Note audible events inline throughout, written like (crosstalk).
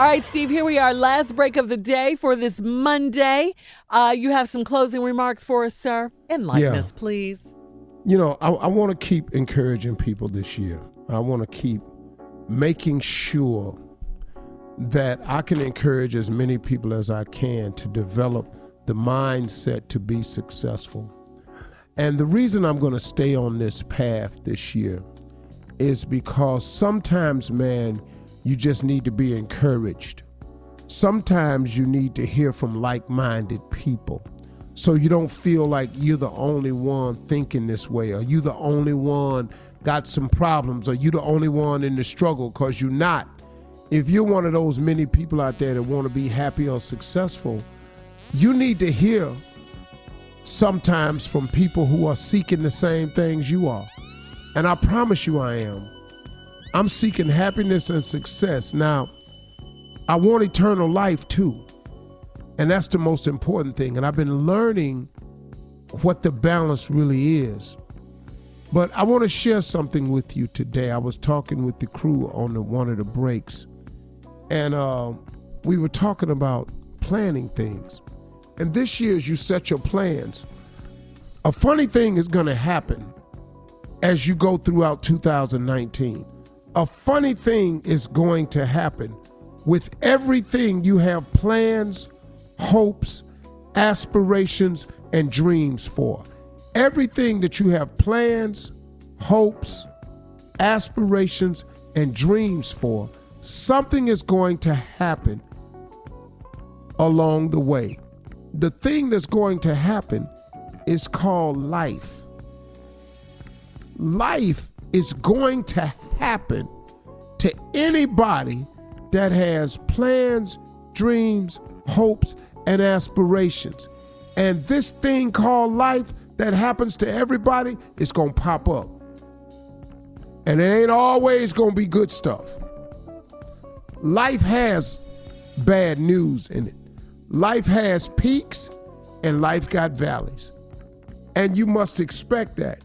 All right, Steve, here we are. Last break of the day for this Monday. Uh, you have some closing remarks for us, sir. Enlighten Yeah. us, please. You know, I, I want to keep encouraging people this year. I want to keep making sure that I can encourage as many people as I can to develop the mindset to be successful. And the reason I'm going to stay on this path this year is because sometimes, man, you just need to be encouraged. Sometimes you need to hear from like minded people so you don't feel like you're the only one thinking this way or you the only one got some problems or you the only one in the struggle because you're not. If you're one of those many people out there that want to be happy or successful, you need to hear sometimes from people who are seeking the same things you are. And I promise you I am. I'm seeking happiness and success. Now, I want eternal life too. And that's the most important thing. And I've been learning what the balance really is. But I want to share something with you today. I was talking with the crew on the, one of the breaks, and uh, we were talking about planning things. And this year, as you set your plans, a funny thing is going to happen as you go throughout 2019. A funny thing is going to happen with everything you have plans, hopes, aspirations, and dreams for. Everything that you have plans, hopes, aspirations, and dreams for, something is going to happen along the way. The thing that's going to happen is called life. Life is going to happen to anybody that has plans, dreams, hopes, and aspirations. And this thing called life that happens to everybody is going to pop up. And it ain't always going to be good stuff. Life has bad news in it. Life has peaks and life got valleys. And you must expect that.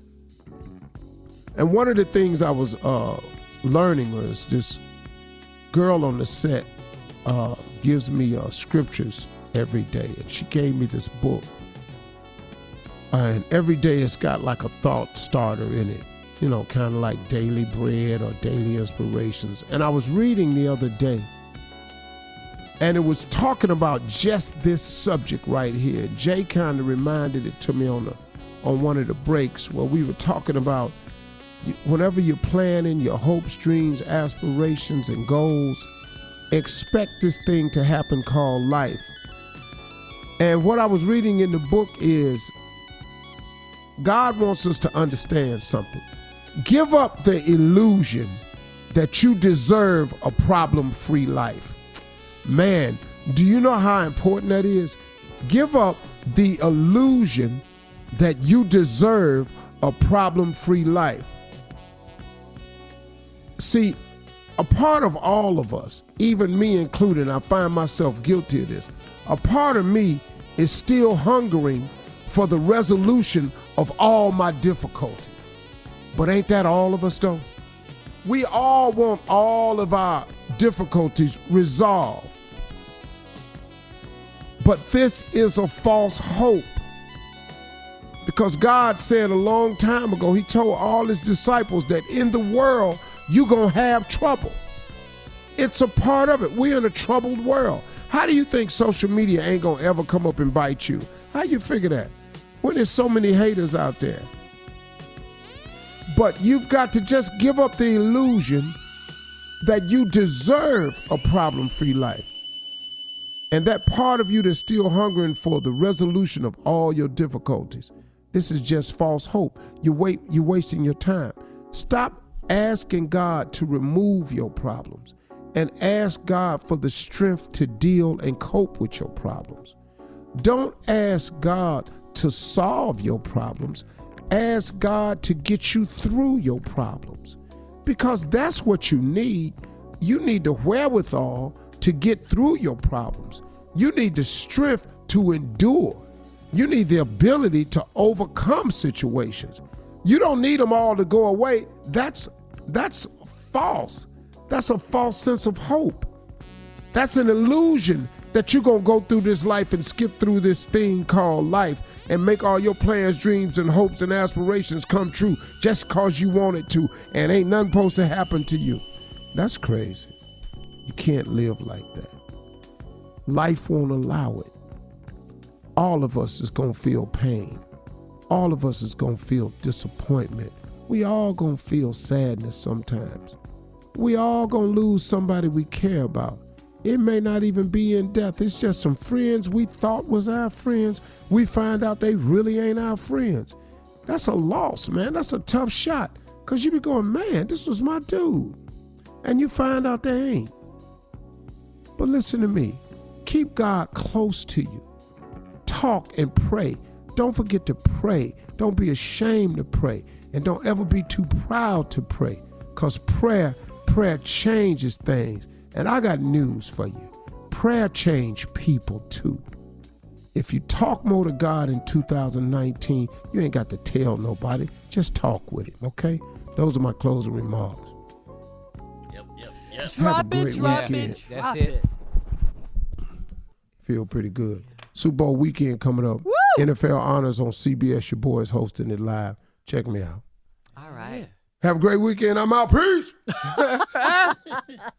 And one of the things I was uh, learning was this girl on the set uh, gives me uh, scriptures every day, and she gave me this book. and every day it's got like a thought starter in it, you know, kind of like daily bread or daily inspirations. And I was reading the other day, and it was talking about just this subject right here. Jay kind of reminded it to me on the on one of the breaks where we were talking about whenever you're planning your hopes, dreams, aspirations, and goals, expect this thing to happen called life. And what I was reading in the book is God wants us to understand something. Give up the illusion that you deserve a problem free life. Man, do you know how important that is? Give up the illusion that you deserve a problem free life. See, a part of all of us, even me included, I find myself guilty of this. A part of me is still hungering for the resolution of all my difficulties. But ain't that all of us though? We all want all of our difficulties resolved. But this is a false hope. Because God said a long time ago, He told all His disciples that in the world you're going to have trouble. It's a part of it. We're in a troubled world. How do you think social media ain't going to ever come up and bite you? How you figure that? When there's so many haters out there. But you've got to just give up the illusion that you deserve a problem free life. And that part of you that's still hungering for the resolution of all your difficulties. This is just false hope. You wait, you're wasting your time. Stop asking God to remove your problems and ask God for the strength to deal and cope with your problems. Don't ask God to solve your problems. Ask God to get you through your problems because that's what you need. You need the wherewithal to get through your problems. You need the strength to endure. You need the ability to overcome situations. You don't need them all to go away. That's that's false. That's a false sense of hope. That's an illusion that you're going to go through this life and skip through this thing called life and make all your plans, dreams, and hopes and aspirations come true just because you want it to and ain't nothing supposed to happen to you. That's crazy. You can't live like that. Life won't allow it. All of us is going to feel pain. All of us is going to feel disappointment. We all going to feel sadness sometimes. We all going to lose somebody we care about. It may not even be in death. It's just some friends we thought was our friends. We find out they really ain't our friends. That's a loss, man. That's a tough shot. Cause you be going, man, this was my dude. And you find out they ain't. But listen to me. Keep God close to you. Talk and pray. Don't forget to pray. Don't be ashamed to pray. And don't ever be too proud to pray. Cause prayer, prayer changes things. And I got news for you prayer changed people too. If you talk more to God in 2019, you ain't got to tell nobody. Just talk with Him, okay? Those are my closing remarks. Yep, yep, yep. Drop it, great drop weekend. it, That's drop it. it. Feel pretty good. Super Bowl weekend coming up. Woo! NFL Honors on CBS. Your boys hosting it live. Check me out. All right. Have a great weekend. I'm out. Peace. (laughs)